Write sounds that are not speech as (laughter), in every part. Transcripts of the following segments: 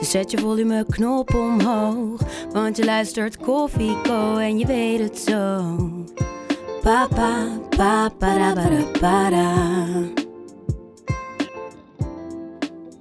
Dus zet je volumeknop omhoog. Want je luistert Koffieko en je weet het zo. Papa, papa, da, da.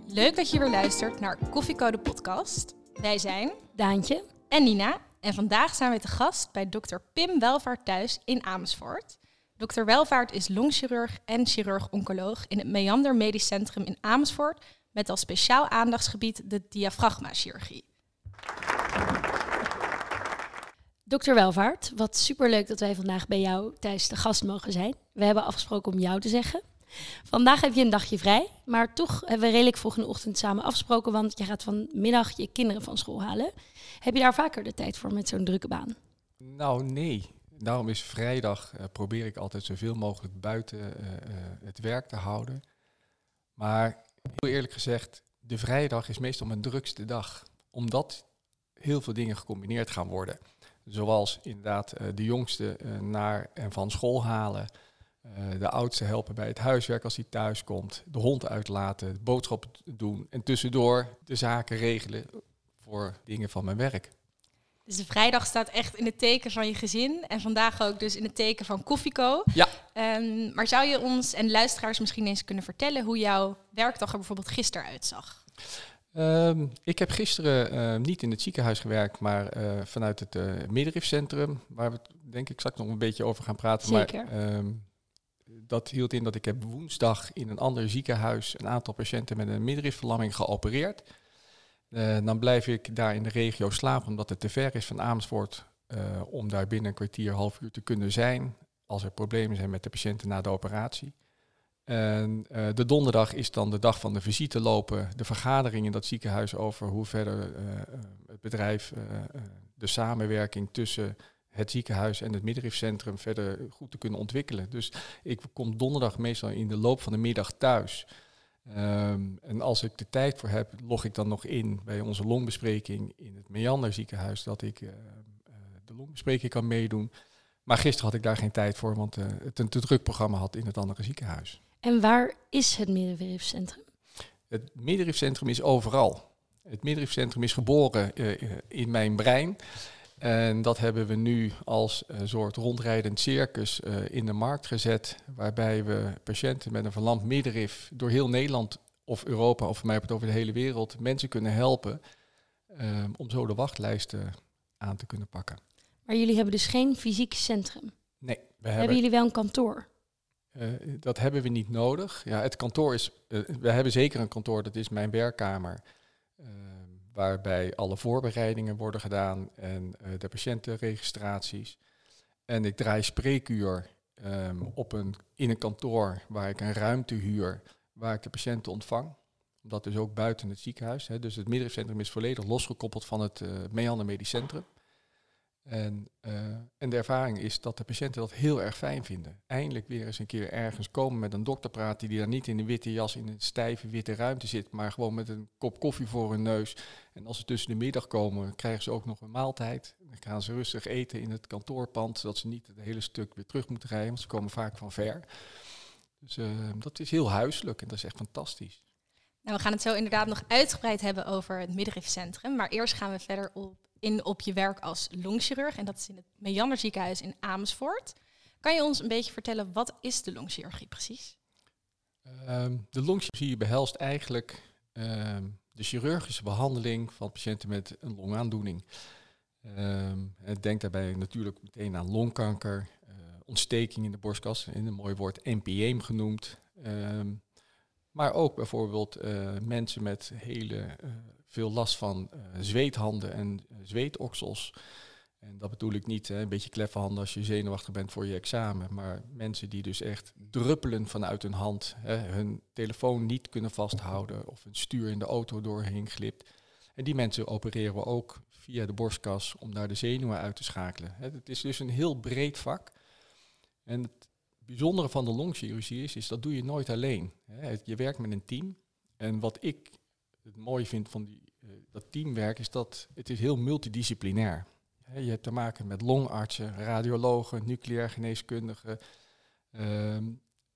Leuk dat je weer luistert naar Koffieko de podcast. Wij zijn Daantje. en Nina en vandaag zijn we te gast bij dokter Pim Welvaart thuis in Amersfoort. Dokter Welvaart is longchirurg en chirurg-oncoloog in het Meander Medisch Centrum in Amersfoort met als speciaal aandachtsgebied de diafragmachirurgie. Dokter Welvaart, wat superleuk dat wij vandaag bij jou thuis de gast mogen zijn. We hebben afgesproken om jou te zeggen. Vandaag heb je een dagje vrij, maar toch hebben we redelijk vroeg in de ochtend samen afgesproken, want je gaat vanmiddag je kinderen van school halen. Heb je daar vaker de tijd voor met zo'n drukke baan? Nou, nee. Daarom is vrijdag eh, probeer ik altijd zoveel mogelijk buiten eh, eh, het werk te houden. Maar heel eerlijk gezegd, de vrijdag is meestal mijn drukste dag. Omdat heel veel dingen gecombineerd gaan worden. Zoals inderdaad eh, de jongste eh, naar en van school halen. eh, de oudste helpen bij het huiswerk als hij thuis komt. De hond uitlaten, boodschappen doen. En tussendoor de zaken regelen voor dingen van mijn werk. Dus de vrijdag staat echt in het teken van je gezin en vandaag ook dus in het teken van Koffieko. Ja. Ehm, maar zou je ons en luisteraars misschien eens kunnen vertellen hoe jouw werkdag er bijvoorbeeld gisteren uitzag? Ehm, ik heb gisteren eh, niet in het ziekenhuis gewerkt, maar eh, vanuit het uh, middenrifcentrum, waar we denk ik straks nog een beetje over gaan praten. Zeker. Maar ehm, dat hield in dat ik heb woensdag in een ander ziekenhuis een aantal patiënten met een middenrifverlamming geopereerd. Eh, dan blijf ik daar in de regio slapen, omdat het te ver is van Amersfoort eh, om daar binnen een kwartier, half uur te kunnen zijn als er problemen zijn met de patiënten na de operatie. En eh, de donderdag is dan de dag van de visite lopen, de vergadering in dat ziekenhuis over hoe verder het bedrijf, de samenwerking tussen het ziekenhuis en het middenrifcentrum verder goed te kunnen ontwikkelen. Dus ik kom donderdag meestal in de loop van de middag thuis. Ehm, en als ik de tijd voor heb, log ik dan nog in bij onze longbespreking in het Meander ziekenhuis, dat ik eh, eh, de longbespreking kan meedoen. Maar gisteren had ik daar geen tijd voor, want eh, het een te druk programma had in het andere ziekenhuis. En waar is het middenweefcentrum? Het middenrifcentrum is overal. Het middenrifcentrum is geboren eh, in mijn brein. En dat hebben we nu als een soort rondrijdend circus eh, in de markt gezet. Waarbij we patiënten met een verlamd middenrif door heel Nederland of Europa, of voor mij het over de hele wereld, mensen kunnen helpen. eh, om zo de wachtlijsten aan te kunnen pakken. Maar jullie hebben dus geen fysiek centrum. Nee, we Hebben, hebben, jullie wel een kantoor? Eh, dat hebben we niet nodig. Ja, het kantoor is. eh, we hebben zeker een kantoor, dat is mijn werkkamer. Eh, waarbij alle voorbereidingen worden gedaan en eh, de patiëntenregistraties. En ik draai spreekuur ehm, op een, in een kantoor waar ik een ruimte huur waar ik de patiënten ontvang. Dat is ook buiten het ziekenhuis. Hè. Dus het middenrifcentrum is volledig losgekoppeld van het uh, Meander Medisch Centrum. En, eh, en de ervaring is dat de patiënten dat heel erg fijn vinden. Eindelijk weer eens een keer ergens komen met een dokter praten die daar niet in een witte jas in een stijve witte ruimte zit, maar gewoon met een kop koffie voor hun neus. En als ze tussen de middag komen, krijgen ze ook nog een maaltijd. Dan gaan ze rustig eten in het kantoorpand, zodat ze niet het hele stuk weer terug moeten rijden, want ze komen vaak van ver. Dus eh, dat is heel huiselijk en dat is echt fantastisch. Nou, we gaan het zo inderdaad nog uitgebreid hebben over het middenrifcentrum. Maar eerst gaan we verder op, in op je werk als longchirurg. En dat is in het Meander ziekenhuis in Amersfoort. Kan je ons een beetje vertellen, wat is de longchirurgie precies? Ehm, de longchirurgie behelst eigenlijk ehm, de chirurgische behandeling van patiënten met een longaandoening. Ehm, het denkt daarbij natuurlijk meteen aan longkanker, eh, ontsteking in de borstkas, in een mooi woord NPM genoemd. Maar ook bijvoorbeeld eh, mensen met hele eh, veel last van eh, zweethanden en eh, zweetoksels. En dat bedoel ik niet, hè, een beetje kleffe handen als je zenuwachtig bent voor je examen. Maar mensen die dus echt druppelen vanuit hun hand, hè, hun telefoon niet kunnen vasthouden of een stuur in de auto doorheen glipt. En die mensen opereren we ook via de borstkas om daar de zenuwen uit te schakelen. Het is dus een heel breed vak. En het bijzondere van de longchirurgie is, is dat doe je nooit alleen. Je werkt met een team. En wat ik het mooi vind van die, eh, dat teamwerk is dat het is heel multidisciplinair. Hè, Je hebt te maken met longartsen, radiologen, nucleair geneeskundigen. Ehm,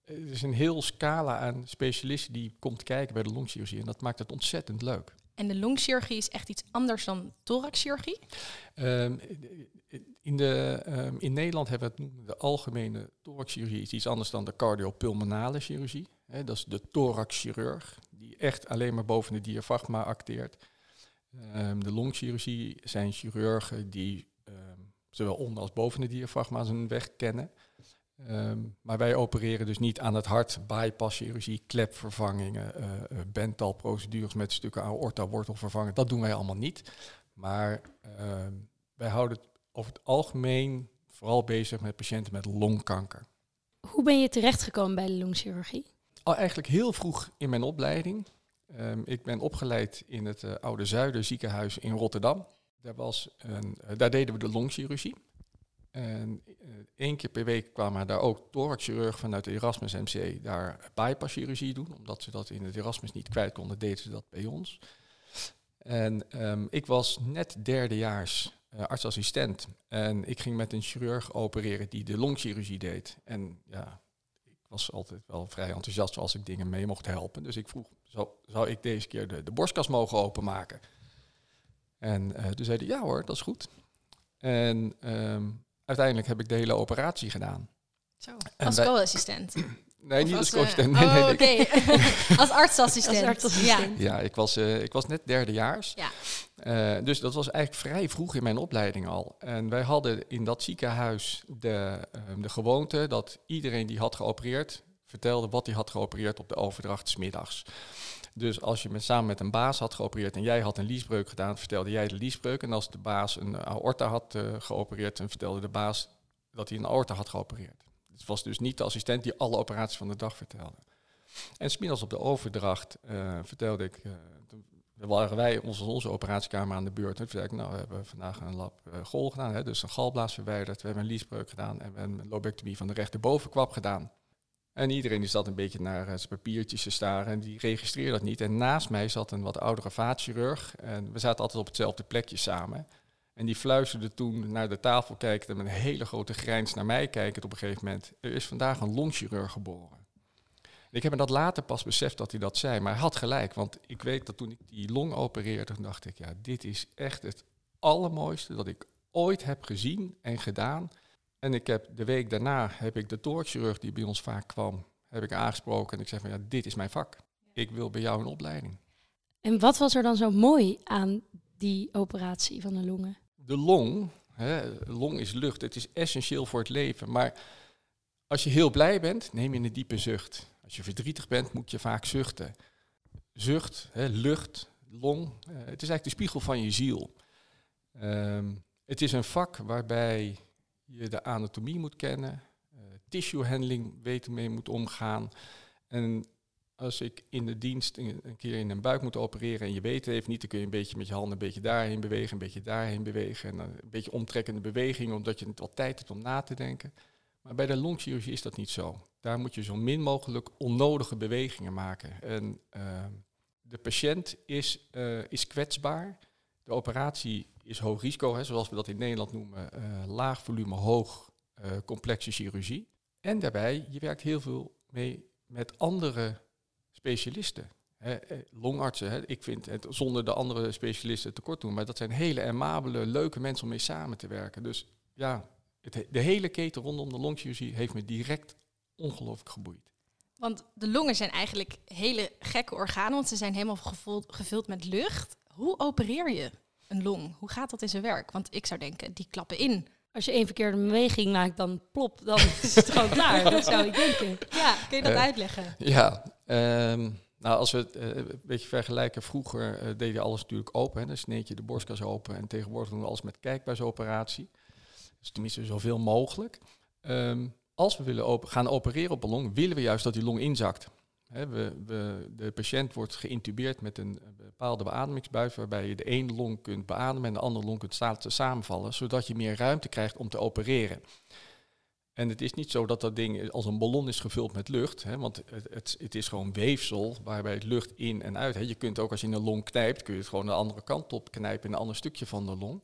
het is een heel scala aan specialisten die komt kijken bij de longchirurgie. En dat maakt het ontzettend leuk. En de longchirurgie is echt iets anders dan thoraxchirurgie. Ehm, in, de, ehm, in Nederland hebben we het de algemene thoraxchirurgie is iets anders dan de cardiopulmonale chirurgie. Dat is de thoraxchirurg, die echt alleen maar boven de diafragma acteert. Ehm, de longchirurgie zijn chirurgen die zowel onder als boven de diafragma zijn weg kennen. Ehm, maar wij opereren dus niet aan het hart, bypasschirurgie, klepvervangingen, eh eh, bentalprocedures met stukken aorta, wortel vervangen. Dat doen wij allemaal niet. Maar ehm, wij houden het over het algemeen vooral bezig met patiënten met longkanker. Hoe ben je terechtgekomen bij de longchirurgie? Al eigenlijk heel vroeg in mijn opleiding. Ehm, ik ben opgeleid in het eh, Oude Zuiden ziekenhuis in Rotterdam. Daar, was een, daar deden we de longchirurgie. En eh, één keer per week kwamen daar ook thoraxchirurg vanuit de Erasmus MC daar bypasschirurgie doen. Omdat ze dat in het Erasmus niet kwijt konden, deden ze dat bij ons. En ehm, ik was net derdejaars eh, artsassistent. En ik ging met een chirurg opereren die de longchirurgie deed. En ja, ik was altijd wel vrij enthousiast als ik dingen mee mocht helpen. Dus ik vroeg, zou, zou ik deze keer de, de borstkas mogen openmaken? En eh, toen zei hij, ja hoor, dat is goed. En ehm, uiteindelijk heb ik de hele operatie gedaan. Zo. En Als co-assistent. (clears throat) Nee, Of niet als eh, co-assistent. Nee, oh, nee, oké. nee. (laughs) als artsassistent. Als artsassistent. Ja, ik was, eh, ik was net derdejaars. Ja. Eh, dus dat was eigenlijk vrij vroeg in mijn opleiding al. En wij hadden in dat ziekenhuis de, ehm, de gewoonte dat iedereen die had geopereerd, vertelde wat hij had geopereerd op de overdracht 's middags. Dus als je met, samen met een baas had geopereerd en jij had een liesbreuk gedaan, vertelde jij de liesbreuk. En als de baas een aorta had eh, geopereerd, dan vertelde de baas dat hij een aorta had geopereerd. Het was dus niet de assistent die alle operaties van de dag vertelde. En smiddags op de overdracht eh, vertelde ik, eh, toen waren wij onze, onze operatiekamer aan de beurt. En toen vertelde ik, nou, we hebben vandaag een lab eh, gol gedaan, hè, dus een galblaas verwijderd. We hebben een liesbreuk gedaan en we hebben een lobectomie van de rechterbovenkwap gedaan. En iedereen die zat een beetje naar eh, zijn papiertjes te staren en die registreerde dat niet. En naast mij zat een wat oudere vaatchirurg en we zaten altijd op hetzelfde plekje samen. En die fluisterde toen naar de tafel kijkend en met een hele grote grijns naar mij kijkend op een gegeven moment. Er is vandaag een longchirurg geboren. En ik heb me dat later pas beseft dat hij dat zei, maar hij had gelijk. Want ik weet dat toen ik die long opereerde, dacht ik, ja, dit is echt het allermooiste dat ik ooit heb gezien en gedaan. En ik heb de week daarna heb ik de thoraxchirurg die bij ons vaak kwam, heb ik aangesproken en ik zeg van ja, dit is mijn vak. Ik wil bij jou een opleiding. En wat was er dan zo mooi aan die operatie van de longen? De long, hè, long is lucht, het is essentieel voor het leven. Maar als je heel blij bent, neem je een diepe zucht. Als je verdrietig bent, moet je vaak zuchten. Zucht, hè, lucht, long, eh, het is eigenlijk de spiegel van je ziel. Ehm, het is een vak waarbij je de anatomie moet kennen, eh, tissue handling weten mee moet omgaan. En als ik in de dienst een, keer in een buik moet opereren en je weet het even niet, dan kun je een beetje met je handen een beetje daarheen bewegen, een beetje daarheen bewegen. En een beetje omtrekkende bewegingen, omdat je het wat tijd hebt om na te denken. Maar bij de longchirurgie is dat niet zo. Daar moet je zo min mogelijk onnodige bewegingen maken. En ehm, de patiënt is, eh, is kwetsbaar. De operatie is hoog risico, hè, zoals we dat in Nederland noemen. eh, laag volume, hoog eh, complexe chirurgie. En daarbij, je werkt heel veel mee met andere specialisten. Hè, eh, longartsen, hè, ik vind het zonder de andere specialisten tekort doen, maar dat zijn hele amabele, leuke mensen om mee samen te werken. Dus ja, het, he- de hele keten rondom de longchirurgie heeft me direct ongelooflijk geboeid. Want de longen zijn eigenlijk hele gekke organen, want ze zijn helemaal gevuld, gevuld met lucht. Hoe opereer je een long? Hoe gaat dat in zijn werk? Want ik zou denken, die klappen in. Als je één verkeerde beweging maakt, dan plop, dan (laughs) is het gewoon klaar. Dat zou ik denken. Ja, kun je dat Eh, uitleggen? Ja, ehm, nou als we het eh, een beetje vergelijken, vroeger eh, deed je alles natuurlijk open. Hè, dan sneed je de borstkas open en tegenwoordig doen we alles met kijkbuisoperatie. Dus tenminste zoveel mogelijk. Ehm, als we willen open, gaan opereren op een long, willen we juist dat die long inzakt. De patiënt wordt geïntubeerd met een bepaalde beademingsbuis waarbij je de ene long kunt beademen en de andere long kunt samenvallen, zodat je meer ruimte krijgt om te opereren. En het is niet zo dat dat ding als een ballon is gevuld met lucht, want het, het, is gewoon weefsel waarbij het lucht in en uit. Je kunt ook als je een long knijpt, kun je het gewoon de andere kant op knijpen in een ander stukje van de long.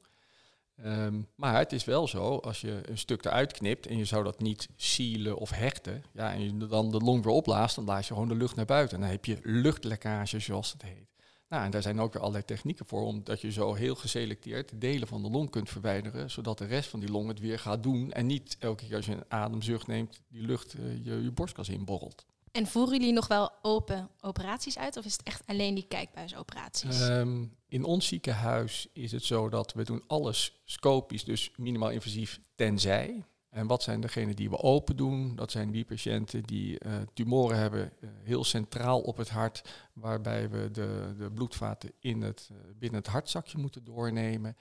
Ehm, maar het is wel zo, als je een stuk eruit knipt en je zou dat niet sealen of hechten, ja, en je dan de long weer opblaast, dan blaas je gewoon de lucht naar buiten. En dan heb je luchtlekkage, zoals het heet. Nou, en daar zijn ook weer allerlei technieken voor, omdat je zo heel geselecteerd delen van de long kunt verwijderen, zodat de rest van die long het weer gaat doen en niet elke keer als je een ademzucht neemt, die lucht uh, je, je borstkas inborrelt. En voeren jullie nog wel open operaties uit of is het echt alleen die kijkbuisoperaties? Um, in ons ziekenhuis is het zo dat we doen alles scopisch, dus minimaal invasief, tenzij. En wat zijn degenen die we open doen? Dat zijn die patiënten die uh, tumoren hebben, uh, heel centraal op het hart, waarbij we de, de bloedvaten in het, uh, binnen het hartzakje moeten doornemen.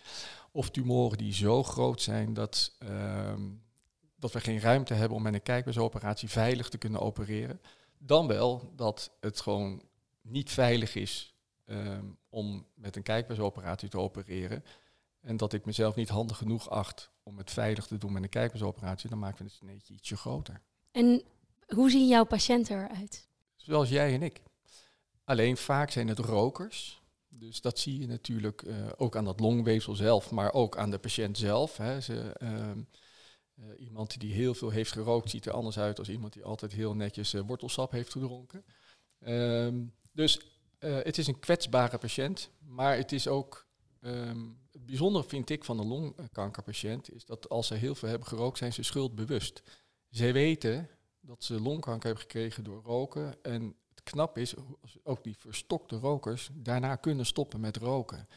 Of tumoren die zo groot zijn dat, ehm, dat we geen ruimte hebben om met een kijkbuisoperatie veilig te kunnen opereren. Dan wel dat het gewoon niet veilig is um, om met een kijkbuisoperatie te opereren. En dat ik mezelf niet handig genoeg acht om het veilig te doen met een kijkbuisoperatie, dan maken we het sneetje ietsje groter. En hoe zien jouw patiënten eruit? Zoals jij en ik. Alleen vaak zijn het rokers. Dus dat zie je natuurlijk uh, ook aan dat longweefsel zelf, maar ook aan de patiënt zelf. Hè. Ze, uh, uh, iemand die heel veel heeft gerookt ziet er anders uit dan iemand die altijd heel netjes uh, wortelsap heeft gedronken. Ehm, dus uh, het is een kwetsbare patiënt, maar het is ook. Um, het bijzondere vind ik van een longkankerpatiënt is dat als ze heel veel hebben gerookt, zijn ze schuldbewust. Zij weten dat ze longkanker hebben gekregen door roken. En het knap is, ook die verstokte rokers daarna kunnen stoppen met roken.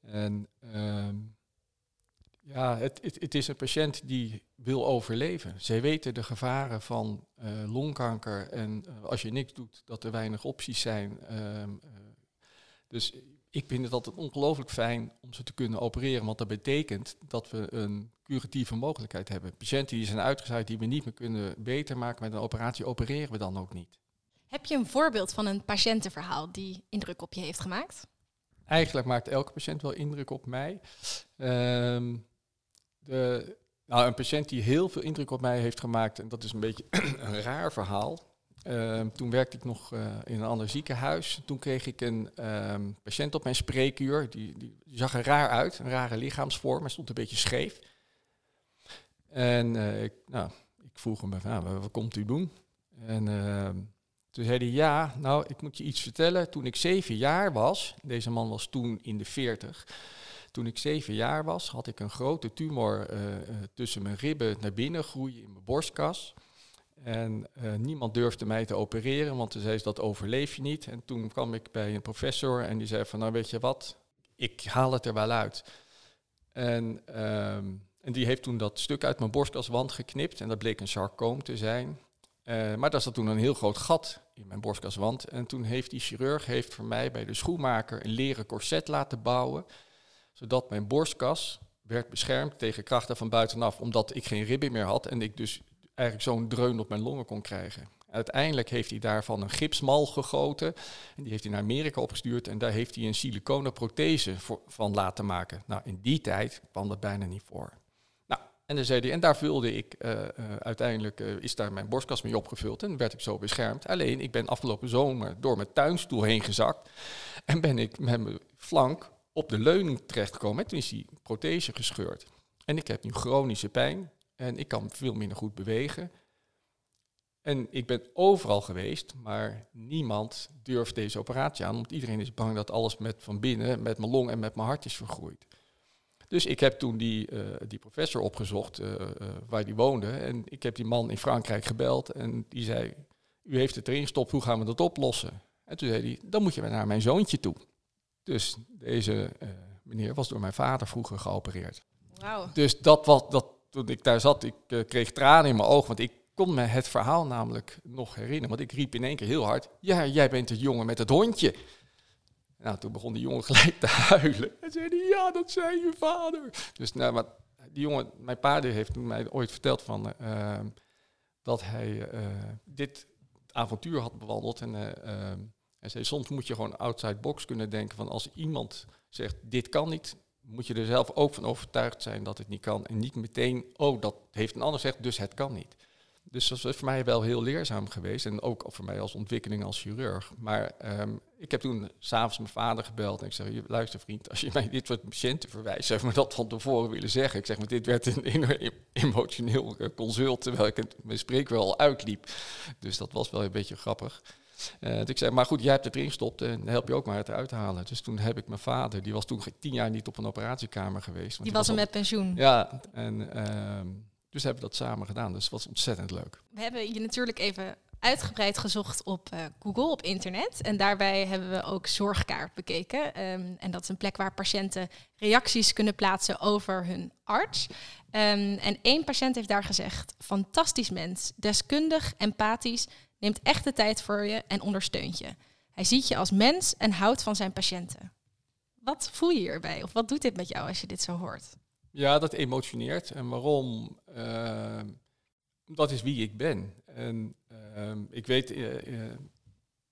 En um, ja, het, het, het, is een patiënt die wil overleven. Zij weten de gevaren van uh, longkanker en uh, als je niks doet, dat er weinig opties zijn. Uh, dus ik vind het altijd ongelooflijk fijn om ze te kunnen opereren, want dat betekent dat we een curatieve mogelijkheid hebben. Patiënten die zijn uitgezaaid, die we niet meer kunnen beter maken met een operatie, opereren we dan ook niet. Heb je een voorbeeld van een patiëntenverhaal die indruk op je heeft gemaakt? Eigenlijk maakt elke patiënt wel indruk op mij. Ehm, de, nou, een patiënt die heel veel indruk op mij heeft gemaakt, en dat is een beetje (clears throat) een raar verhaal. Uh, toen werkte ik nog uh, in een ander ziekenhuis. Toen kreeg ik een um, patiënt op mijn spreekuur. Die, die, zag er raar uit, een rare lichaamsvorm. Hij stond een beetje scheef. En uh, ik, nou, ik vroeg hem, nou, wat komt u doen? En ehm, toen zei hij, ja, nou, ik moet je iets vertellen. Toen ik zeven jaar was, deze man was toen in de veertig... Toen ik zeven jaar was, had ik een grote tumor uh, tussen mijn ribben naar binnen groeien in mijn borstkas. En uh, niemand durfde mij te opereren, want ze zei dat overleef je niet. En toen kwam ik bij een professor en die zei van, nou weet je wat, ik haal het er wel uit. En, um, en die heeft toen dat stuk uit mijn borstkaswand geknipt en dat bleek een sarcoom te zijn. Uh, maar daar zat toen een heel groot gat in mijn borstkaswand. En toen heeft die chirurg heeft voor mij bij de schoenmaker een leren corset laten bouwen zodat mijn borstkas werd beschermd tegen krachten van buitenaf, omdat ik geen ribben meer had en ik dus eigenlijk zo'n dreun op mijn longen kon krijgen. Uiteindelijk heeft hij daarvan een gipsmal gegoten en die heeft hij naar Amerika opgestuurd en daar heeft hij een siliconen prothese voor, van laten maken. Nou, in die tijd kwam dat bijna niet voor. Nou, en dan zei hij, en daar vulde ik, uh, uh, uiteindelijk uh, is daar mijn borstkas mee opgevuld en werd ik zo beschermd. Alleen, ik ben afgelopen zomer door mijn tuinstoel heen gezakt en ben ik met mijn flank op de leuning terechtgekomen. Toen is die prothese gescheurd. En ik heb nu chronische pijn en ik kan veel minder goed bewegen. En ik ben overal geweest, maar niemand durft deze operatie aan, want iedereen is bang dat alles met van binnen, met mijn long en met mijn hart is vergroeid. Dus ik heb toen die, uh, die professor opgezocht uh, uh, waar die woonde. En ik heb die man in Frankrijk gebeld en die zei, u heeft het erin gestopt, hoe gaan we dat oplossen? En toen zei hij, dan moet je naar mijn zoontje toe. Dus deze uh, meneer was door mijn vader vroeger geopereerd. Wow. Dus dat was, dat, toen ik daar zat, ik uh, kreeg tranen in mijn ogen, want ik kon me het verhaal namelijk nog herinneren. Want ik riep in één keer heel hard, ja, jij bent het jongen met het hondje. Nou, toen begon die jongen (laughs) gelijk te huilen. En zei hij, ja, dat zei je vader. Dus nou, maar die jongen, mijn pa heeft mij ooit verteld van, uh, dat hij dit avontuur had bewandeld. En hij zei, soms moet je gewoon outside box kunnen denken van als iemand zegt dit kan niet, moet je er zelf ook van overtuigd zijn dat het niet kan. En niet meteen, oh dat heeft een ander gezegd, dus het kan niet. Dus dat is voor mij wel heel leerzaam geweest. En ook voor mij als ontwikkeling als chirurg. Maar um, ik heb toen s'avonds mijn vader gebeld. En ik zeg, luister vriend, als je mij dit soort patiënten verwijst, zou me dat van tevoren willen zeggen. Ik zeg, maar dit werd een emotioneel consult, terwijl ik het, mijn spreek wel uitliep. Dus dat was wel een beetje grappig. Uh, dus ik zei, maar goed, jij hebt het erin gestopt en help je ook maar het eruit halen. Dus toen heb ik mijn vader, die was toen tien jaar niet op een operatiekamer geweest. Die was hem met pensioen. Ja, en... Uh, dus hebben we dat samen gedaan. Dus het was ontzettend leuk. We hebben je natuurlijk even uitgebreid gezocht op uh, Google, op internet. En daarbij hebben we ook Zorgkaart bekeken. Um, en dat is een plek waar patiënten reacties kunnen plaatsen over hun arts. Um, en één patiënt heeft daar gezegd: fantastisch mens, deskundig, empathisch, neemt echt de tijd voor je en ondersteunt je. Hij ziet je als mens en houdt van zijn patiënten. Wat voel je hierbij? Of wat doet dit met jou als je dit zo hoort? Ja, dat emotioneert. En waarom? Uh, dat is wie ik ben. En uh, ik weet, uh,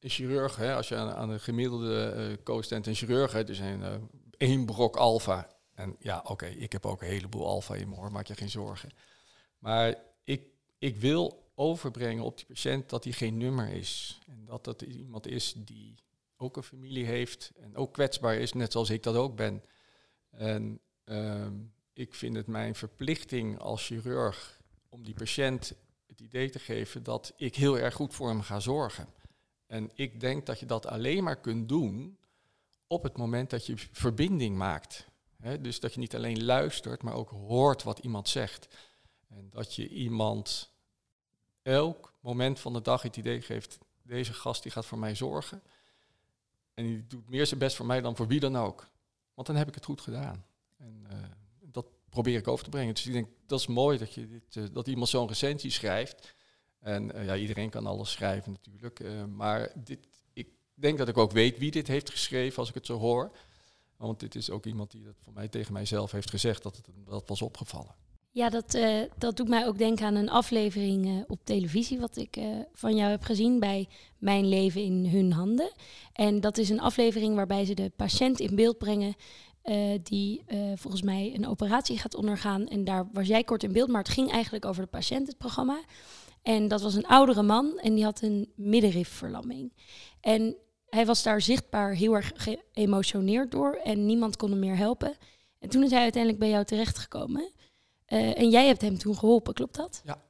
een chirurg, hè, als je aan, een gemiddelde uh, co-assistent en chirurg, hè, er zijn één brok alfa. En ja, oké, ik heb ook een heleboel alfa in me hoor, maak je geen zorgen. Maar ik, ik wil overbrengen op die patiënt dat hij geen nummer is. En dat dat iemand is die ook een familie heeft en ook kwetsbaar is, net zoals ik dat ook ben. En um, ik vind het mijn verplichting als chirurg om die patiënt het idee te geven dat ik heel erg goed voor hem ga zorgen. En ik denk dat je dat alleen maar kunt doen op het moment dat je verbinding maakt. dus dat je niet alleen luistert, maar ook hoort wat iemand zegt. En dat je iemand elk moment van de dag het idee geeft, deze gast die gaat voor mij zorgen. En die doet meer zijn best voor mij dan voor wie dan ook. Want dan heb ik het goed gedaan. En, uh, probeer ik over te brengen. Dus ik denk, dat is mooi dat, je dit, uh, dat iemand zo'n recensie schrijft. En uh, ja, iedereen kan alles schrijven natuurlijk. Maar dit, ik denk dat ik ook weet wie dit heeft geschreven als ik het zo hoor. Want dit is ook iemand die dat voor mij tegen mijzelf heeft gezegd dat het dat was opgevallen. Ja, dat, dat doet mij ook denken aan een aflevering op televisie, wat ik van jou heb gezien bij Mijn Leven in Hun Handen. En dat is een aflevering waarbij ze de patiënt in beeld brengen die volgens mij een operatie gaat ondergaan. En daar was jij kort in beeld, maar het ging eigenlijk over de patiënt, het programma. En dat was een oudere man en die had een middenrifverlamming. En hij was daar zichtbaar heel erg geëmotioneerd door en niemand kon hem meer helpen. En toen is hij uiteindelijk bij jou terechtgekomen. Uh, en jij hebt hem toen geholpen, klopt dat? Ja.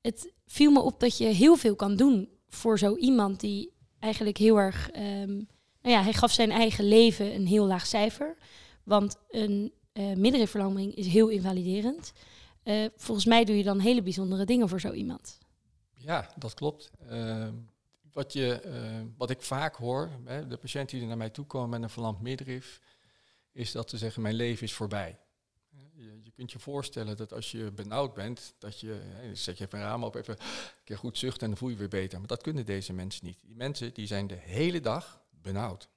Het viel me op dat je heel veel kan doen voor zo iemand die eigenlijk heel erg um, nou ja, hij gaf zijn eigen leven een heel laag cijfer. Want een uh, is heel invaliderend. Uh, volgens mij doe je dan hele bijzondere dingen voor zo iemand. Ja, dat klopt. Uh, wat, je, wat ik vaak hoor, hè, de patiënten die naar mij toe komen met een verlamd middenrif, is dat ze zeggen, mijn leven is voorbij. Je, je, kunt je voorstellen dat als je benauwd bent, dat je, hè, zet je even een raam op, even een keer goed zucht en dan voel je weer beter. Maar dat kunnen deze mensen niet. Die mensen die zijn de hele dag benauwd.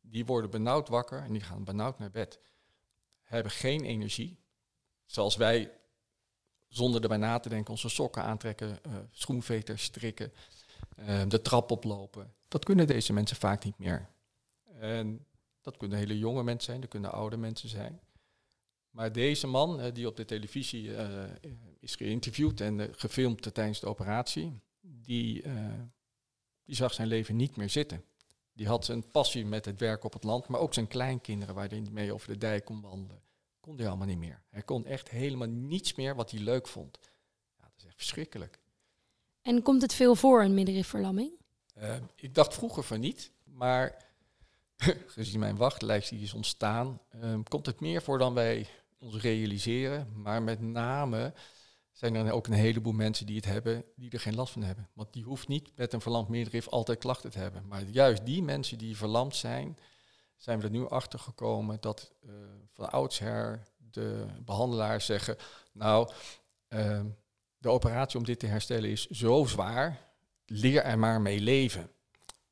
Die worden benauwd wakker en die gaan benauwd naar bed. Hebben geen energie. Zoals wij zonder erbij na te denken onze sokken aantrekken, uh, schoenveters strikken, uh, de trap oplopen. Dat kunnen deze mensen vaak niet meer. En dat kunnen hele jonge mensen zijn, dat kunnen oude mensen zijn. Maar deze man, uh, die op de televisie is geïnterviewd en gefilmd tijdens de operatie, die, die zag zijn leven niet meer zitten. Die had een passie met het werk op het land, maar ook zijn kleinkinderen waar hij mee over de dijk kon wandelen. Kon hij allemaal niet meer. Hij kon echt helemaal niets meer wat hij leuk vond. Ja, dat is echt verschrikkelijk. En komt het veel voor, een middenrifverlamming? Uh, ik dacht vroeger van niet, maar (laughs) gezien mijn wachtlijst die is ontstaan, uh, komt het meer voor dan wij ons realiseren. Maar met name zijn er ook een heleboel mensen die het hebben, die er geen last van hebben. Want die hoeft niet met een verlamd middenrif altijd klachten te hebben. Maar juist die mensen die verlamd zijn, zijn we er nu achter gekomen dat uh, van oudsher de behandelaars zeggen, nou, uh, de operatie om dit te herstellen is zo zwaar, leer er maar mee leven.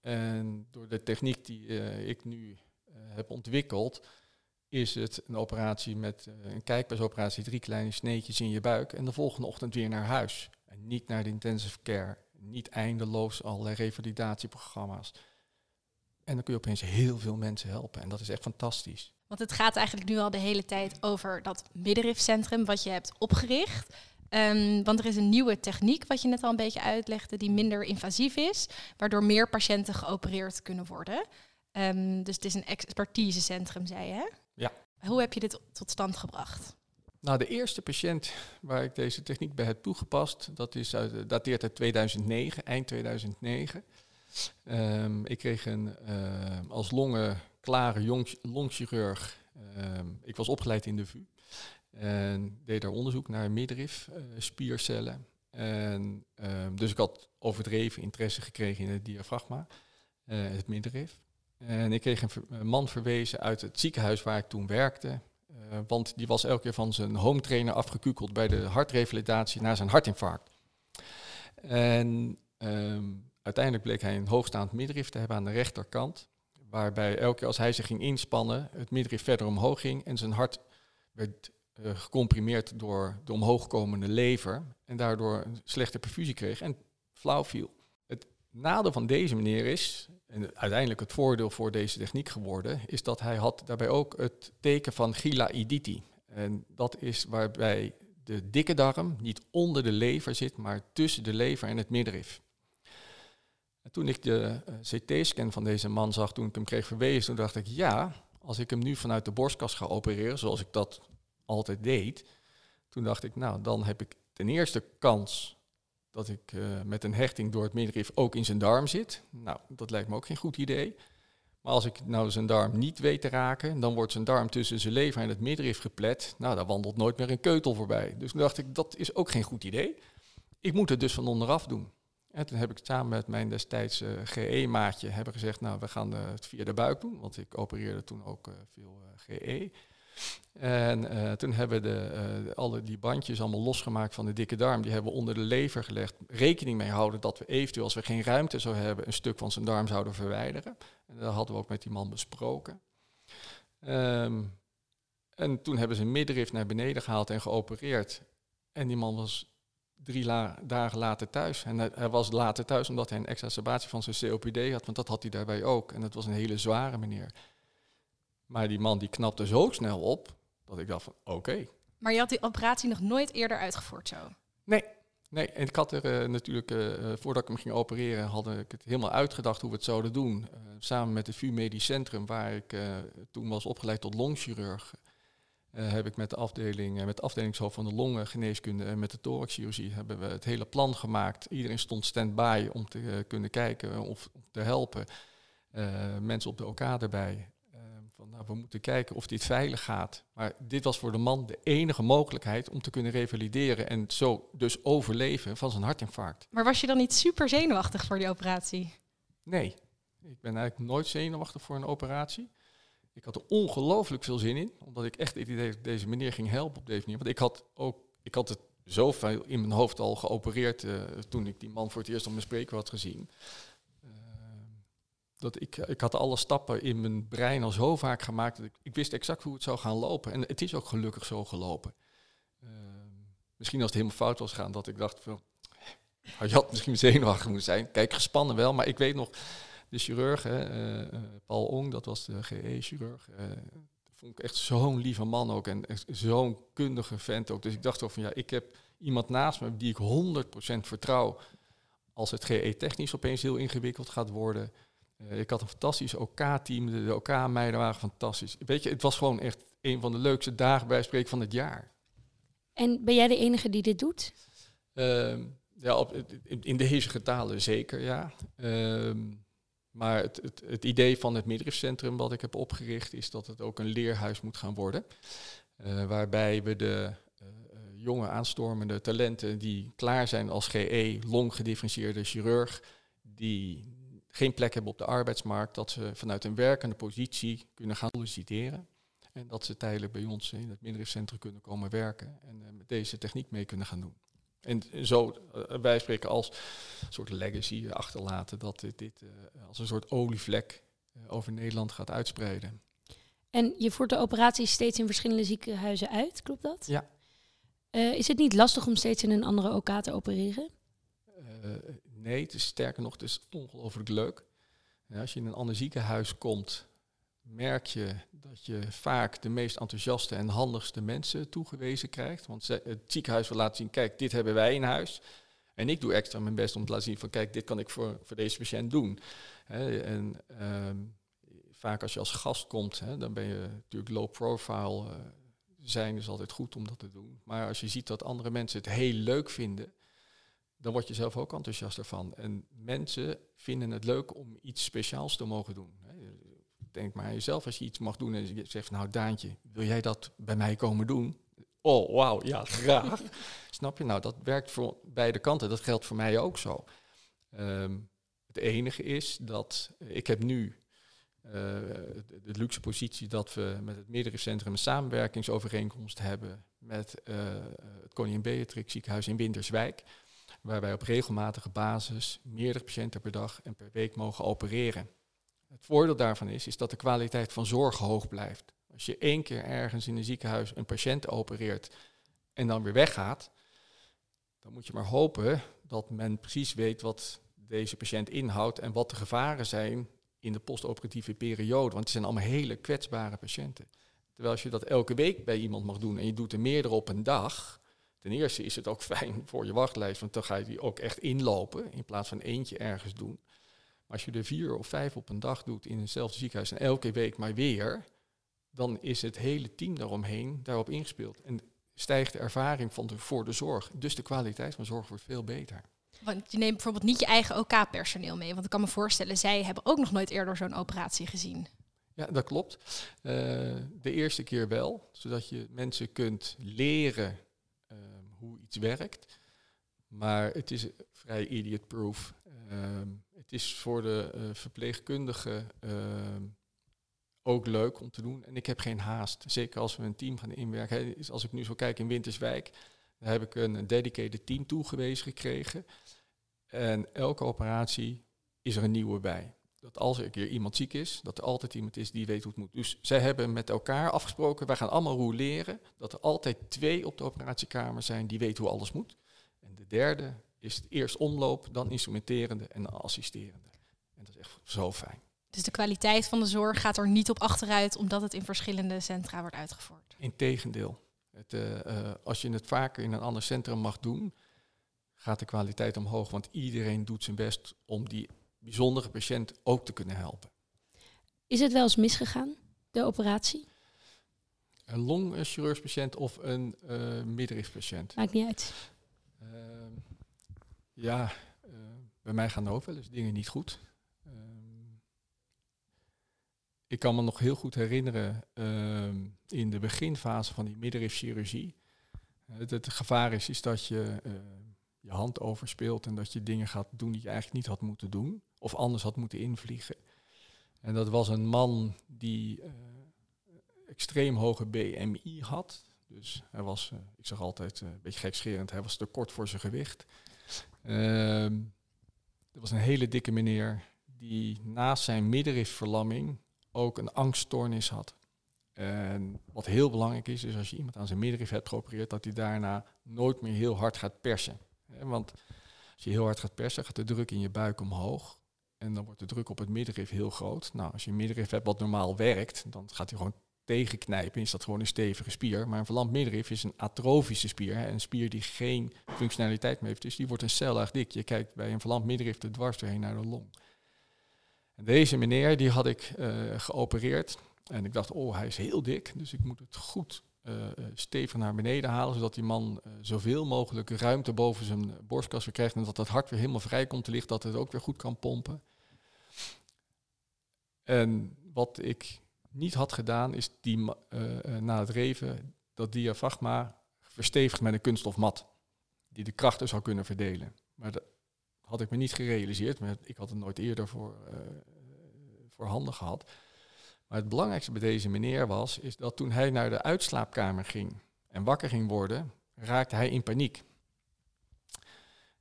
En door de techniek die uh, ik nu heb ontwikkeld, is het een operatie met uh, een kijkpasoperatie, drie kleine sneetjes in je buik en de volgende ochtend weer naar huis. En niet naar de intensive care, niet eindeloos allerlei revalidatieprogramma's. En dan kun je opeens heel veel mensen helpen. En dat is echt fantastisch. Want het gaat eigenlijk nu al de hele tijd over dat middenrifcentrum wat je hebt opgericht. Ehm, want er is een nieuwe techniek, wat je net al een beetje uitlegde, die minder invasief is, waardoor meer patiënten geopereerd kunnen worden. Ehm, dus het is een expertisecentrum, zei je. Hoe heb je dit tot stand gebracht? Nou, de eerste patiënt waar ik deze techniek bij heb toegepast, dat is uit, dateert uit 2009, eind 2009. Ehm, ik kreeg een als longen klare longchirurg. ik was opgeleid in de VU. En deed daar onderzoek naar middenrif, uh, spiercellen. En, dus ik had overdreven interesse gekregen in het diafragma, uh, het middenrif. En ik kreeg een, man verwezen uit het ziekenhuis waar ik toen werkte. Uh, want die was elke keer van zijn home trainer afgekukeld bij de hartrevalidatie na zijn hartinfarct. En um, uiteindelijk bleek hij een hoogstaand middenrif te hebben aan de rechterkant. Waarbij elke keer als hij zich ging inspannen, het middenrif verder omhoog ging en zijn hart werd uh, gecomprimeerd door de omhoogkomende lever en daardoor een slechte perfusie kreeg en flauw viel. Nadeel van deze meneer is, en uiteindelijk het voordeel voor deze techniek geworden, is dat hij had daarbij ook het teken van Gila-Iditi. En dat is waarbij de dikke darm niet onder de lever zit, maar tussen de lever en het middenrif. En toen ik de uh, CT-scan van deze man zag, toen ik hem kreeg verwezen, toen dacht ik, ja, als ik hem nu vanuit de borstkas ga opereren, zoals ik dat altijd deed. Toen dacht ik, nou, dan heb ik ten eerste kans dat ik uh, met een hechting door het middenrif ook in zijn darm zit. Nou, dat lijkt me ook geen goed idee. Maar als ik nou zijn darm niet weet te raken, dan wordt zijn darm tussen zijn lever en het middenrif geplet. Nou, daar wandelt nooit meer een keutel voorbij. Dus toen dacht ik, dat is ook geen goed idee. Ik moet het dus van onderaf doen. En toen heb ik samen met mijn destijds uh, GE-maatje hebben gezegd, nou, we gaan uh, het via de buik doen. Want ik opereerde toen ook veel GE. En uh, toen hebben we de, uh, alle die bandjes allemaal losgemaakt van de dikke darm. Die hebben we onder de lever gelegd. Rekening mee houden dat we eventueel, als we geen ruimte zouden hebben, een stuk van zijn darm zouden verwijderen. En dat hadden we ook met die man besproken. Um, en toen hebben ze een middenrif naar beneden gehaald en geopereerd. En die man was drie dagen later thuis. En hij, was later thuis omdat hij een exacerbatie van zijn COPD had, want dat had hij daarbij ook. En dat was een hele zware meneer. Maar die man die knapte zo snel op dat ik dacht van oké. Okay. Maar je had die operatie nog nooit eerder uitgevoerd zo? Nee, nee. En ik had er uh, natuurlijk, uh, voordat ik hem ging opereren, had ik het helemaal uitgedacht hoe we het zouden doen. Uh, samen met het VU Medisch Centrum, waar ik toen was opgeleid tot longchirurg, heb ik met de afdeling, met de afdelingshoofd van de longengeneeskunde en met de thoraxchirurgie, hebben we het hele plan gemaakt. Iedereen stond stand-by om te kunnen kijken of te helpen. mensen op de OK erbij. Van, nou, we moeten kijken of dit veilig gaat. Maar dit was voor de man de enige mogelijkheid om te kunnen revalideren en zo dus overleven van zijn hartinfarct. Maar was je dan niet super zenuwachtig voor die operatie? Nee, ik ben eigenlijk nooit zenuwachtig voor een operatie. Ik had er ongelooflijk veel zin in, omdat ik echt het idee dat deze meneer ging helpen op deze manier. Want ik had ook, ik had het zoveel in mijn hoofd al geopereerd uh, toen ik die man voor het eerst op mijn spreker had gezien dat ik, ik had alle stappen in mijn brein al zo vaak gemaakt dat ik, ik wist exact hoe het zou gaan lopen. En het is ook gelukkig zo gelopen. Uh, misschien als het helemaal fout was gaan, dat ik dacht van, (laughs) je had misschien zenuwachtig moeten zijn. Kijk, gespannen wel, maar ik weet nog, de chirurg, hè, uh, Paul Ong, dat was de GE-chirurg, uh, vond ik echt zo'n lieve man ook en zo'n kundige vent ook. Dus ik dacht van, ja, ik heb iemand naast me die ik 100% vertrouw als het GE-technisch opeens heel ingewikkeld gaat worden. Uh, ik had een fantastisch OK-team. De, de OK-meiden waren fantastisch. Weet je, het was gewoon echt een van de leukste dagen bij spreken van het jaar. En ben jij de enige die dit doet? Uh, ja, op, in deze getalen zeker, ja. Uh, maar het, het, het, idee van het middenrifcentrum wat ik heb opgericht is dat het ook een leerhuis moet gaan worden. Uh, waarbij we de uh, jonge aanstormende talenten die klaar zijn als GE, longgedifferentieerde chirurg, die geen plek hebben op de arbeidsmarkt, dat ze vanuit een werkende positie kunnen gaan solliciteren. En dat ze tijdelijk bij ons in het middenrifcentrum kunnen komen werken en uh, met deze techniek mee kunnen gaan doen. En zo, uh, wij spreken als een soort legacy achterlaten dat dit, dit uh, als een soort olievlek over Nederland gaat uitspreiden. En je voert de operaties steeds in verschillende ziekenhuizen uit, klopt dat? Ja. is het niet lastig om steeds in een andere OK te opereren? Nee, het is sterker nog, het is ongelooflijk leuk. Als je in een ander ziekenhuis komt, merk je dat je vaak de meest enthousiaste en handigste mensen toegewezen krijgt. Want het ziekenhuis wil laten zien, kijk, dit hebben wij in huis. En ik doe extra mijn best om te laten zien van, kijk, dit kan ik voor, voor deze patiënt doen. en ehm, vaak als je als gast komt, dan ben je natuurlijk low profile. Uh, zijn is altijd goed om dat te doen. Maar als je ziet dat andere mensen het heel leuk vinden, dan word je zelf ook enthousiast ervan. En mensen vinden het leuk om iets speciaals te mogen doen. Denk maar aan jezelf als je iets mag doen en je zegt, nou Daantje, wil jij dat bij mij komen doen? Oh, wauw, ja, (laughs) graag. Snap je? Nou, dat werkt voor beide kanten. Dat geldt voor mij ook zo. Ehm, het enige is dat ik heb nu uh, de, luxe positie dat we met het middenrifcentrum een samenwerkingsovereenkomst hebben met uh, het Koningin Beatrix ziekenhuis in Winterswijk waar wij op regelmatige basis meerdere patiënten per dag en per week mogen opereren. Het voordeel daarvan is, is dat de kwaliteit van zorg hoog blijft. Als je één keer ergens in een ziekenhuis een patiënt opereert en dan weer weggaat, dan moet je maar hopen dat men precies weet wat deze patiënt inhoudt en wat de gevaren zijn in de postoperatieve periode. Want het zijn allemaal hele kwetsbare patiënten. Terwijl als je dat elke week bij iemand mag doen en je doet er meerdere op een dag, Ten eerste is het ook (laughs) fijn voor je wachtlijst, want dan ga je die ook echt inlopen in plaats van eentje ergens doen. Maar als je er vier of vijf op een dag doet in hetzelfde ziekenhuis en elke week maar weer, dan is het hele team daaromheen daarop ingespeeld. En stijgt de ervaring van de, voor de zorg. Dus de kwaliteit van zorg wordt veel beter. Want je neemt bijvoorbeeld niet je eigen OK-personeel mee. Want ik kan me voorstellen, zij hebben ook nog nooit eerder zo'n operatie gezien. Ja, dat klopt. Uh, de eerste keer wel, zodat je mensen kunt leren hoe iets werkt. Maar het is vrij idiot-proof. Ehm, het is voor de uh, verpleegkundige ehm, ook leuk om te doen. En ik heb geen haast. Zeker als we een team gaan inwerken. als ik nu zo kijk in Winterswijk, dan heb ik een dedicated team toegewezen gekregen. En elke operatie is er een nieuwe bij. Dat als er een keer iemand ziek is, dat er altijd iemand is die weet hoe het moet. Dus zij hebben met elkaar afgesproken, wij gaan allemaal roleren. Dat er altijd twee op de operatiekamer zijn die weten hoe alles moet. En de derde is het eerst omloop, dan instrumenterende en dan assisterende. En dat is echt zo fijn. Dus de kwaliteit van de zorg gaat er niet op achteruit omdat het in verschillende centra wordt uitgevoerd? Integendeel. Het, uh, als je het vaker in een ander centrum mag doen, gaat de kwaliteit omhoog. Want iedereen doet zijn best om die bijzondere patiënt ook te kunnen helpen. Is het wel eens misgegaan, de operatie? Een longchirurgspatiënt of een uh, middenrifpatiënt? Maakt niet uit. Uh, ja, uh, bij mij gaan er ook wel eens dingen niet goed. Ehm, ik kan me nog heel goed herinneren ehm, in de beginfase van die middenrifchirurgie. Het, het gevaar is, is dat je je hand overspeelt en dat je dingen gaat doen die je eigenlijk niet had moeten doen of anders had moeten invliegen. En dat was een man die uh, extreem hoge BMI had. Dus hij was, uh, ik zeg altijd uh, een beetje gekscherend, hij was te kort voor zijn gewicht. Uh, er was een hele dikke meneer die naast zijn middenrifverlamming ook een angststoornis had. En wat heel belangrijk is, is als je iemand aan zijn middenrif hebt geopereerd, dat hij daarna nooit meer heel hard gaat persen. Want als je heel hard gaat persen, gaat de druk in je buik omhoog. En dan wordt de druk op het middenrif heel groot. Nou, als je een middenrif hebt wat normaal werkt, dan gaat hij gewoon tegenknijpen. Is dat gewoon een stevige spier. Maar een verlamd middenrif is een atrofische spier. Hè, een spier die geen functionaliteit meer heeft. Dus die wordt een cel dik. Je kijkt bij een verlamd middenrif er dwars doorheen naar de long. En deze meneer, die had ik uh, geopereerd. En ik dacht, oh, hij is heel dik. Dus ik moet het goed stevig naar beneden halen, zodat die man uh, zoveel mogelijk ruimte boven zijn borstkas krijgt en dat het hart weer helemaal vrij komt te liggen, dat het ook weer goed kan pompen. En wat ik niet had gedaan, is die, na het reven dat diafragma verstevigd met een kunststofmat, die de krachten zou kunnen verdelen. Maar dat had ik me niet gerealiseerd, maar ik had het nooit eerder voor, voor handen gehad. Maar het belangrijkste bij deze meneer was, is dat toen hij naar de uitslaapkamer ging en wakker ging worden, raakte hij in paniek.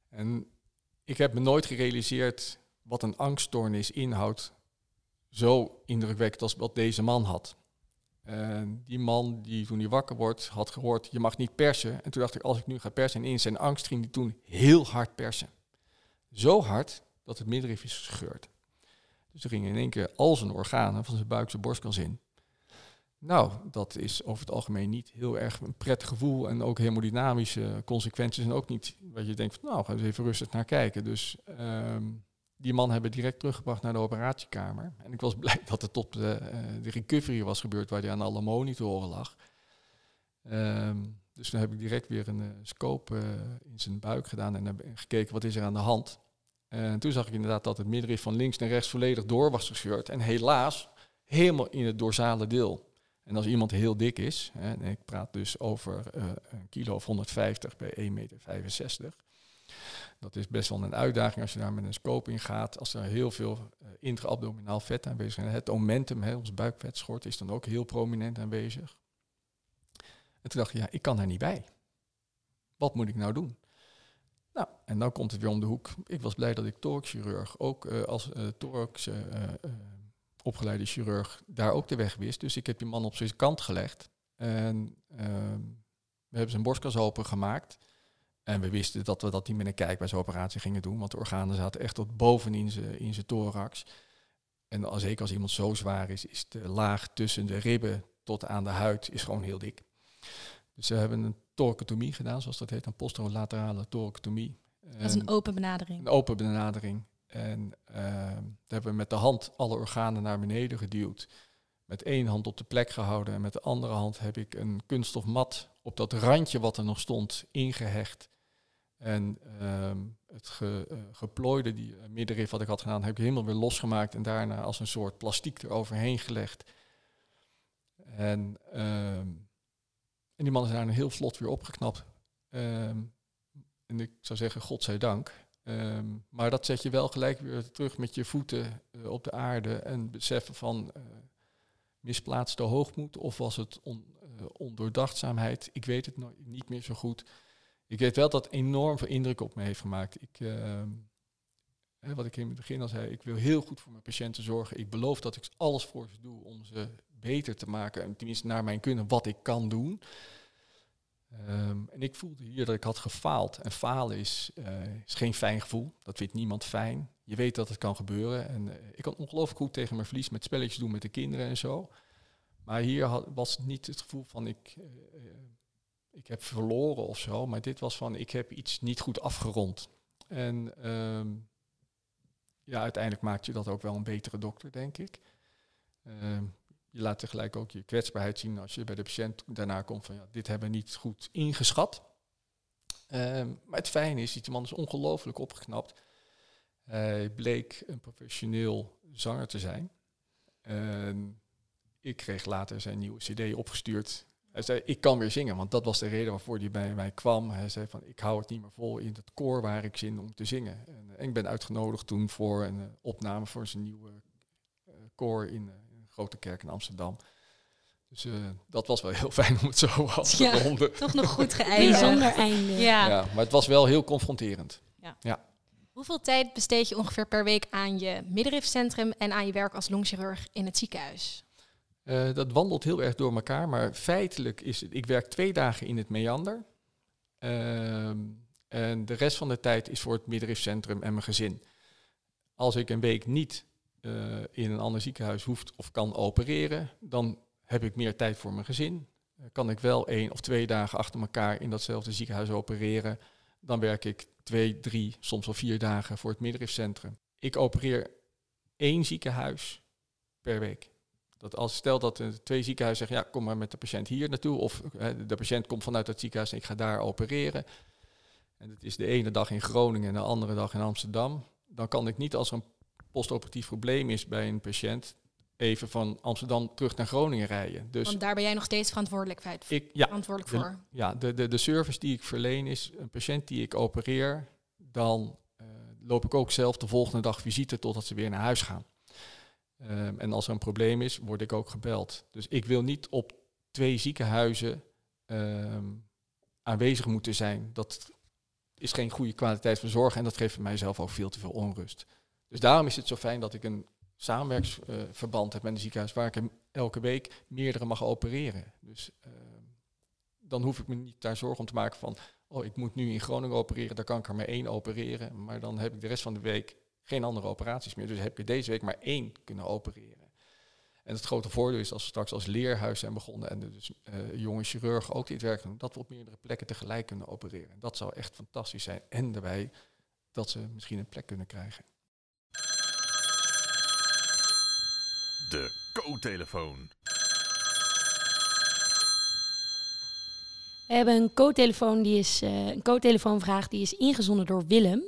En ik heb me nooit gerealiseerd wat een angststoornis inhoudt, zo indrukwekkend als wat deze man had. Die man die toen hij wakker wordt, had gehoord, je mag niet persen. En toen dacht ik, als ik nu ga persen, en in zijn angst ging hij toen heel hard persen. zo hard dat het middenrif is gescheurd. Dus er gingen in één keer al zijn organen van zijn buik, zijn borstkans in. Nou, dat is over het algemeen niet heel erg een prettig gevoel en ook hemodynamische consequenties en ook niet wat je denkt van nou, we eens even rustig naar kijken. Dus ehm, die man hebben direct teruggebracht naar de operatiekamer. En ik was (laughs) blij dat het op de, eh, de recovery was gebeurd waar hij aan alle monitoren lag. Ehm, dus dan heb ik direct weer een uh, scope eh, in zijn buik gedaan en heb gekeken wat is er aan de hand. En toen zag ik inderdaad dat het middenrif van links naar rechts volledig door was gescheurd. En helaas helemaal in het dorsale deel. En als iemand heel dik is, hè, en ik praat dus over uh, een kilo of 150 bij 1,65 meter. Dat is best wel een uitdaging als je daar met een scope in gaat. Als er heel veel uh, intra-abdominaal vet aanwezig is. Het momentum, hè, ons buikvetschort, is dan ook heel prominent aanwezig. En toen dacht ik, ja, ik kan daar niet bij. Wat moet ik nou doen? Nou, en dan komt het weer om de hoek. Ik was blij dat ik thoraxchirurg, ook uh, als uh, thorax opgeleide chirurg daar ook de weg wist. Dus ik heb die man op zijn kant gelegd. En ehm, we hebben zijn borstkas open gemaakt. En we wisten dat we dat niet met een kijkwijsoperatie gingen doen. Want de organen zaten echt tot bovenin in zijn thorax. En als, zeker als iemand zo zwaar is, is de laag tussen de ribben tot aan de huid is gewoon heel dik. Dus we hebben een thoracotomie gedaan, zoals dat heet, een posterolaterale thoracotomie. Dat is een open benadering. Een open benadering. En uh, hebben we met de hand alle organen naar beneden geduwd. Met één hand op de plek gehouden en met de andere hand heb ik een kunststof mat op dat randje wat er nog stond ingehecht. En uh, het ge, uh, geplooide die middenrif wat ik had gedaan, heb ik helemaal weer losgemaakt en daarna als een soort plastiek eroverheen gelegd. En, ehm, en die man is daarna heel vlot weer opgeknapt. Ehm, en ik zou zeggen, godzijdank. Um, maar dat zet je wel gelijk weer terug met je voeten uh, op de aarde en beseffen van uh, misplaatste hoogmoed of was het on, uh, ondoordachtzaamheid. Ik weet het niet meer zo goed. Ik weet wel dat enorm veel indruk op me heeft gemaakt. Ik, ehm, wat ik in het begin al zei, ik wil heel goed voor mijn patiënten zorgen. Ik beloof dat ik alles voor ze doe om ze beter te maken. En tenminste naar mijn kunnen wat ik kan doen. Um, en ik voelde hier dat ik had gefaald. En falen is, uh, is geen fijn gevoel. Dat vindt niemand fijn. Je weet dat het kan gebeuren. En uh, ik kan ongelooflijk goed tegen mijn verlies met spelletjes doen met de kinderen en zo. Maar hier was niet het gevoel van ik, uh, ik heb verloren of zo. Maar dit was van ik heb iets niet goed afgerond. En um, ja, uiteindelijk maakt je dat ook wel een betere dokter, denk ik. Um, je laat tegelijk ook je kwetsbaarheid zien als je bij de patiënt daarna komt van ja, dit hebben we niet goed ingeschat. Um, maar het fijne is, die man is ongelooflijk opgeknapt. Hij bleek een professioneel zanger te zijn. En ik kreeg later zijn nieuwe cd opgestuurd. Hij zei, ik kan weer zingen, want dat was de reden waarvoor hij bij mij kwam. Hij zei van, ik hou het niet meer vol in het koor waar ik zin om te zingen. En, en ik ben uitgenodigd toen voor een uh, opname voor zijn nieuwe uh, koor in, uh, Grote Kerk in Amsterdam. Dus uh, dat was wel heel (laughs) fijn om het zo af te ja, ronden. Toch nog goed (laughs) geëindigd. Bijzonder einde. Ja. ja, maar het was wel heel confronterend. Ja. ja. Hoeveel tijd besteed je ongeveer per week aan je middenrifcentrum en aan je werk als longchirurg in het ziekenhuis? Uh, dat wandelt heel erg door elkaar, maar feitelijk is het, ik werk twee dagen in het meander. Uh, en de rest van de tijd is voor het middenrifcentrum en mijn gezin. Als ik een week niet uh, in een ander ziekenhuis hoeft of kan opereren, dan heb ik meer tijd voor mijn gezin. Uh, kan ik wel één of twee dagen achter elkaar in datzelfde ziekenhuis opereren, dan werk ik twee, drie, soms wel vier dagen voor het middenrifcentrum. Ik opereer één ziekenhuis per week. Dat als stel dat twee ziekenhuizen zeggen, ja, kom maar met de patiënt hier naartoe, of de patiënt komt vanuit het ziekenhuis en ik ga daar opereren. En het is de ene dag in Groningen en de andere dag in Amsterdam. Dan kan ik niet als er een postoperatief probleem is bij een patiënt, even van Amsterdam terug naar Groningen rijden. Dus Want daar ben jij nog steeds verantwoordelijk, ik, ja, verantwoordelijk voor. De, ja, de, de, de service die ik verleen is een patiënt die ik opereer, dan uh, loop ik ook zelf de volgende dag visite totdat ze weer naar huis gaan. Um, en als er een probleem is, word ik ook gebeld. Dus ik wil niet op twee ziekenhuizen um, aanwezig moeten zijn. Dat is geen goede kwaliteit van zorg en dat geeft mijzelf ook veel te veel onrust. Dus daarom is het zo fijn dat ik een samenwerksverband uh, heb met een ziekenhuis waar ik elke week meerdere mag opereren. Dus uh, dan hoef ik me niet daar zorgen om te maken van, oh, ik moet nu in Groningen opereren, dan kan ik er maar één opereren. Maar dan heb ik de rest van de week geen andere operaties meer. Dus heb je deze week maar één kunnen opereren. En het grote voordeel is als we straks als leerhuis zijn begonnen en dus uh, jonge chirurgen ook dit werk doen, dat we op meerdere plekken tegelijk kunnen opereren. Dat zou echt fantastisch zijn. En daarbij dat ze misschien een plek kunnen krijgen. De co-telefoon. We hebben een co-telefoon die is uh, een co-telefoonvraag die is ingezonden door Willem.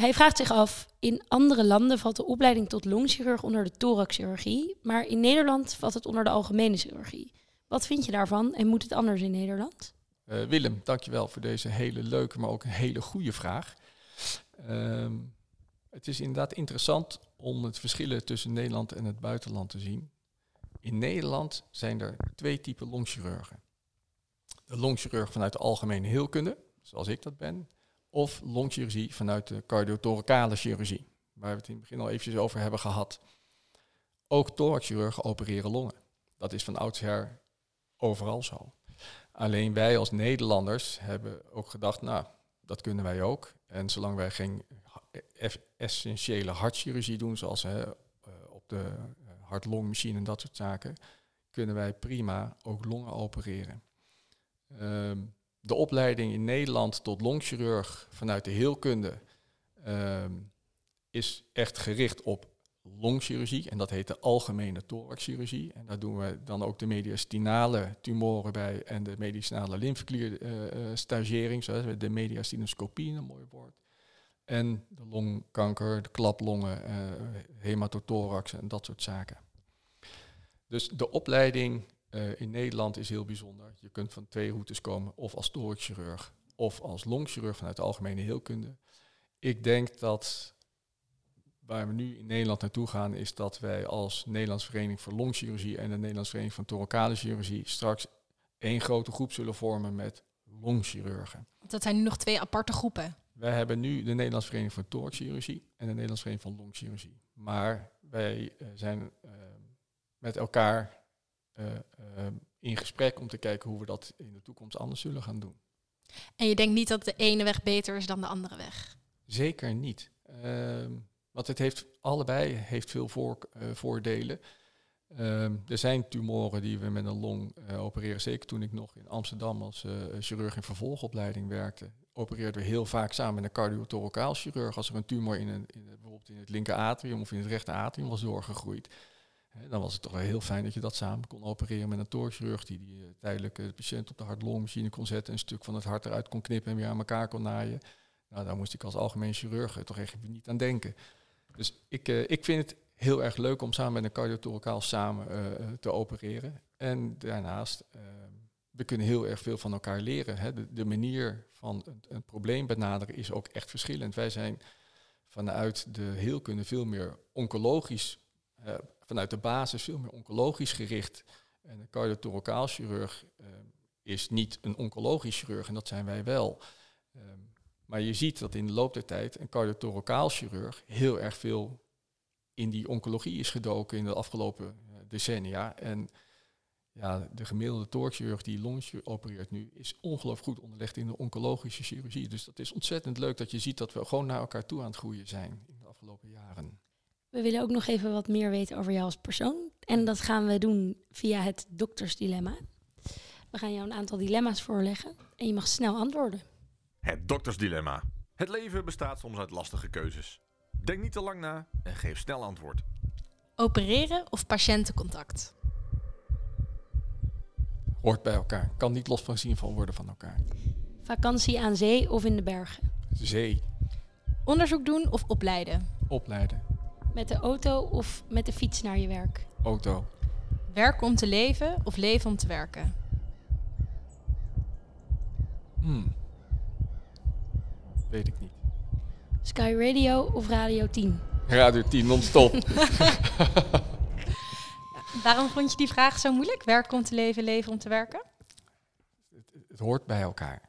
Hij vraagt zich af, in andere landen valt de opleiding tot longchirurg onder de thoraxchirurgie, maar in Nederland valt het onder de algemene chirurgie. Wat vind je daarvan en moet het anders in Nederland? Uh, Willem, dankjewel voor deze hele leuke, maar ook een hele goede vraag. Uh, het is inderdaad interessant om het verschillen tussen Nederland en het buitenland te zien. In Nederland zijn er twee typen longchirurgen. De longchirurg vanuit de algemene heelkunde, zoals ik dat ben, of longchirurgie vanuit de cardiothoracale chirurgie, waar we het in het begin al eventjes over hebben gehad. Ook thoraxchirurgen opereren longen. Dat is van oudsher overal zo. Alleen wij als Nederlanders hebben ook gedacht, nou, dat kunnen wij ook. En zolang wij geen essentiële hartchirurgie doen, zoals eh, op de uh, hart-longmachine en dat soort zaken, kunnen wij prima ook longen opereren. Um, de opleiding in Nederland tot longchirurg vanuit de heelkunde um, is echt gericht op longchirurgie. En dat heet de algemene thoraxchirurgie. En daar doen we dan ook de mediastinale tumoren bij en de mediastinale lymfeklierstagering, uh, zoals de mediastinoscopie, een mooi woord. En de longkanker, de klaplongen, uh, hematothorax en dat soort zaken. Dus de opleiding uh, in Nederland is heel bijzonder. Je kunt van twee routes komen, of als thoraxchirurg of als longchirurg vanuit de algemene heelkunde. Ik denk dat waar we nu in Nederland naartoe gaan, is dat wij als Nederlands Vereniging voor Longchirurgie en de Nederlands Vereniging van Thoracale Chirurgie straks één grote groep zullen vormen met longchirurgen. Dat zijn nu nog twee aparte groepen. Wij hebben nu de Nederlands Vereniging voor Thoraxchirurgie en de Nederlands Vereniging van Longchirurgie. Maar wij uh, zijn uh, met elkaar in gesprek om te kijken hoe we dat in de toekomst anders zullen gaan doen. En je denkt niet dat de ene weg beter is dan de andere weg? Zeker niet. Ehm, want het heeft allebei heeft veel voor, uh, voordelen. Um, er zijn tumoren die we met een long uh, opereren. Zeker toen ik nog in Amsterdam als uh, chirurg in vervolgopleiding werkte, opereerden we heel vaak samen met een cardiothoracaal chirurg. Als er een tumor in, een, in bijvoorbeeld in het linker atrium of in het rechter atrium was doorgegroeid, dan was het toch wel heel fijn dat je dat samen kon opereren met een thoraxchirurg die, die uh, tijdelijk de patiënt op de hart-longmachine kon zetten, een stuk van het hart eruit kon knippen en weer aan elkaar kon naaien. Nou, daar moest ik als algemeen chirurg toch echt niet aan denken. Dus ik, uh, ik vind het heel erg leuk om samen met een cardiothoracaal samen uh, te opereren. En daarnaast, we kunnen heel erg veel van elkaar leren. Hè. De, manier van een, een, probleem benaderen is ook echt verschillend. Wij zijn vanuit de heelkunde veel meer oncologisch vanuit de basis veel meer oncologisch gericht. En een cardiotoracaal chirurg uh, is niet een oncologisch chirurg en dat zijn wij wel. Um, maar je ziet dat in de loop der tijd een cardiotoracaal chirurg heel erg veel in die oncologie is gedoken in de afgelopen uh, decennia. En ja, de gemiddelde thoraxchirurg die longs opereert nu is ongelooflijk goed onderlegd in de oncologische chirurgie. Dus dat is ontzettend leuk dat je ziet dat we gewoon naar elkaar toe aan het groeien zijn in de afgelopen jaren. We willen ook nog even wat meer weten over jou als persoon. En dat gaan we doen via het doktersdilemma. We gaan jou een aantal dilemma's voorleggen en je mag snel antwoorden. Het doktersdilemma. Het leven bestaat soms uit lastige keuzes. Denk niet te lang na en geef snel antwoord. Opereren of patiëntencontact? Hoort bij elkaar. Kan niet los van zien van worden van elkaar. Vakantie aan zee of in de bergen? Zee. Onderzoek doen of opleiden? Opleiden. Met de auto of met de fiets naar je werk? Auto. Werken om te leven of leven om te werken? Hmm. Weet ik niet. Sky Radio of Radio 10? Radio 10 non-stop. (laughs) (laughs) Waarom vond je die vraag zo moeilijk? Werken om te leven, leven om te werken? Het, het hoort bij elkaar.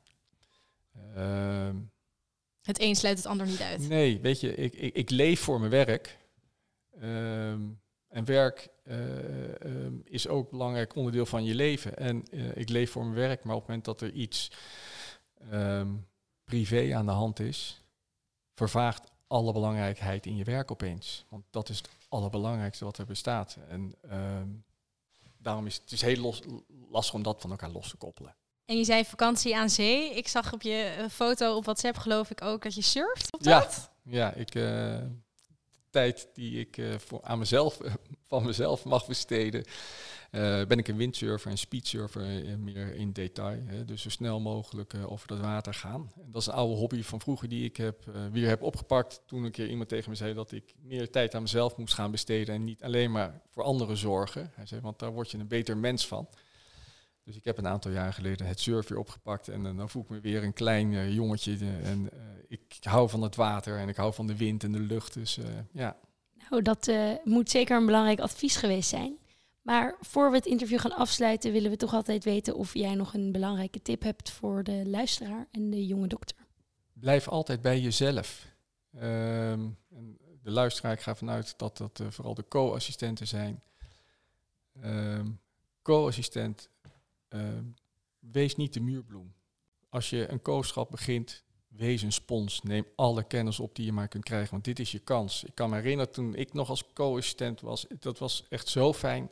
Uh, het een sluit het ander niet uit. Nee, weet je, ik, ik, ik leef voor mijn werk. Um, en werk uh, um, is ook een belangrijk onderdeel van je leven. En uh, ik leef voor mijn werk, maar op het moment dat er iets ehm, privé aan de hand is, vervaagt alle belangrijkheid in je werk opeens. Want dat is het allerbelangrijkste wat er bestaat. En ehm, daarom is het is heel los, lastig om dat van elkaar los te koppelen. En je zei vakantie aan zee. Ik zag op je eh, foto op WhatsApp geloof ik ook dat je surft. Op Ja. dat? Ja, ik, eh, de tijd die ik eh, voor, aan mezelf, van mezelf mag besteden, eh, ben ik een windsurfer en speedsurfer eh, meer in detail. Hè, dus zo snel mogelijk eh, over dat water gaan. En dat is een oude hobby van vroeger die ik heb, eh, weer heb opgepakt toen een keer iemand tegen me zei dat ik meer tijd aan mezelf moest gaan besteden en niet alleen maar voor anderen zorgen. Hij zei, want daar word je een beter mens van. Dus ik heb een aantal jaar geleden het surf weer opgepakt en eh, dan voel ik me weer een klein eh, jongetje. eh, en ik hou van het water en ik hou van de wind en de lucht. Dus ja, Nou, dat moet zeker een belangrijk advies geweest zijn. Maar voor we het interview gaan afsluiten, willen we toch altijd weten of jij nog een belangrijke tip hebt voor de luisteraar en de jonge dokter. blijf altijd bij jezelf. Ehm, en de luisteraar, ik ga vanuit dat dat vooral de co-assistenten zijn. Ehm, co-assistent, wees niet de muurbloem. Als je een co-schap begint, wees een spons. Neem alle kennis op die je maar kunt krijgen, want dit is je kans. Ik kan me herinneren toen ik nog als co-assistent was, dat was echt zo fijn.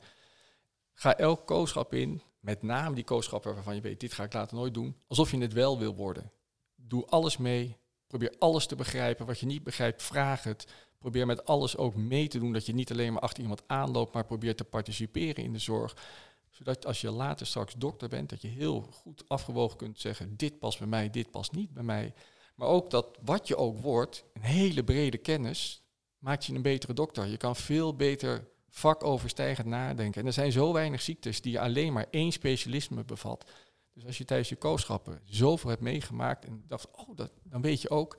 Ga elk co-schap in, met name die co-schappen waarvan je weet, dit ga ik later nooit doen, alsof je het wel wil worden. Doe alles mee, probeer alles te begrijpen. Wat je niet begrijpt, vraag het. Probeer met alles ook mee te doen, dat je niet alleen maar achter iemand aanloopt, maar probeer te participeren in de zorg. Zodat als je later straks dokter bent, dat je heel goed afgewogen kunt zeggen, dit past bij mij, dit past niet bij mij. Maar ook dat wat je ook wordt, een hele brede kennis, maakt je een betere dokter. Je kan veel beter vakoverstijgend nadenken. En er zijn zo weinig ziektes die alleen maar één specialisme bevat. Dus als je tijdens je kooschappen zoveel hebt meegemaakt en dacht, oh, dat, dan weet je ook,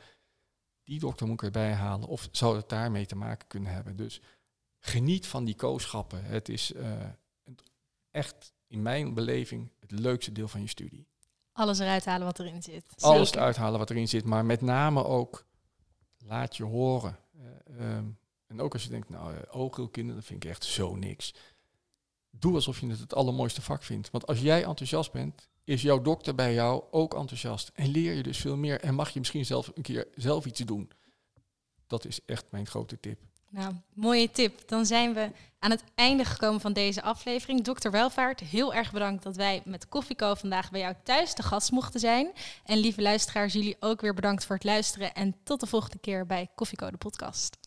die dokter moet ik erbij halen. Of zou het daarmee te maken kunnen hebben. Dus geniet van die kooschappen. Het is eh, echt, in mijn beleving, het leukste deel van je studie. Alles eruit halen wat erin zit. Alles Zeker. eruit halen wat erin zit, maar met name ook laat je horen. Eh, ehm, en ook als je denkt, nou, uh, oogheelkinderen, dat vind ik echt zo niks. Doe alsof je het het allermooiste vak vindt. Want als jij enthousiast bent, is jouw dokter bij jou ook enthousiast. En leer je dus veel meer en mag je misschien zelf een keer zelf iets doen. Dat is echt mijn grote tip. Nou, mooie tip. Dan zijn we aan het einde gekomen van deze aflevering. Dokter Welvaart, heel erg bedankt dat wij met Koffieco vandaag bij jou thuis te gast mochten zijn. En lieve luisteraars, jullie ook weer bedankt voor het luisteren. En tot de volgende keer bij Koffieco de podcast.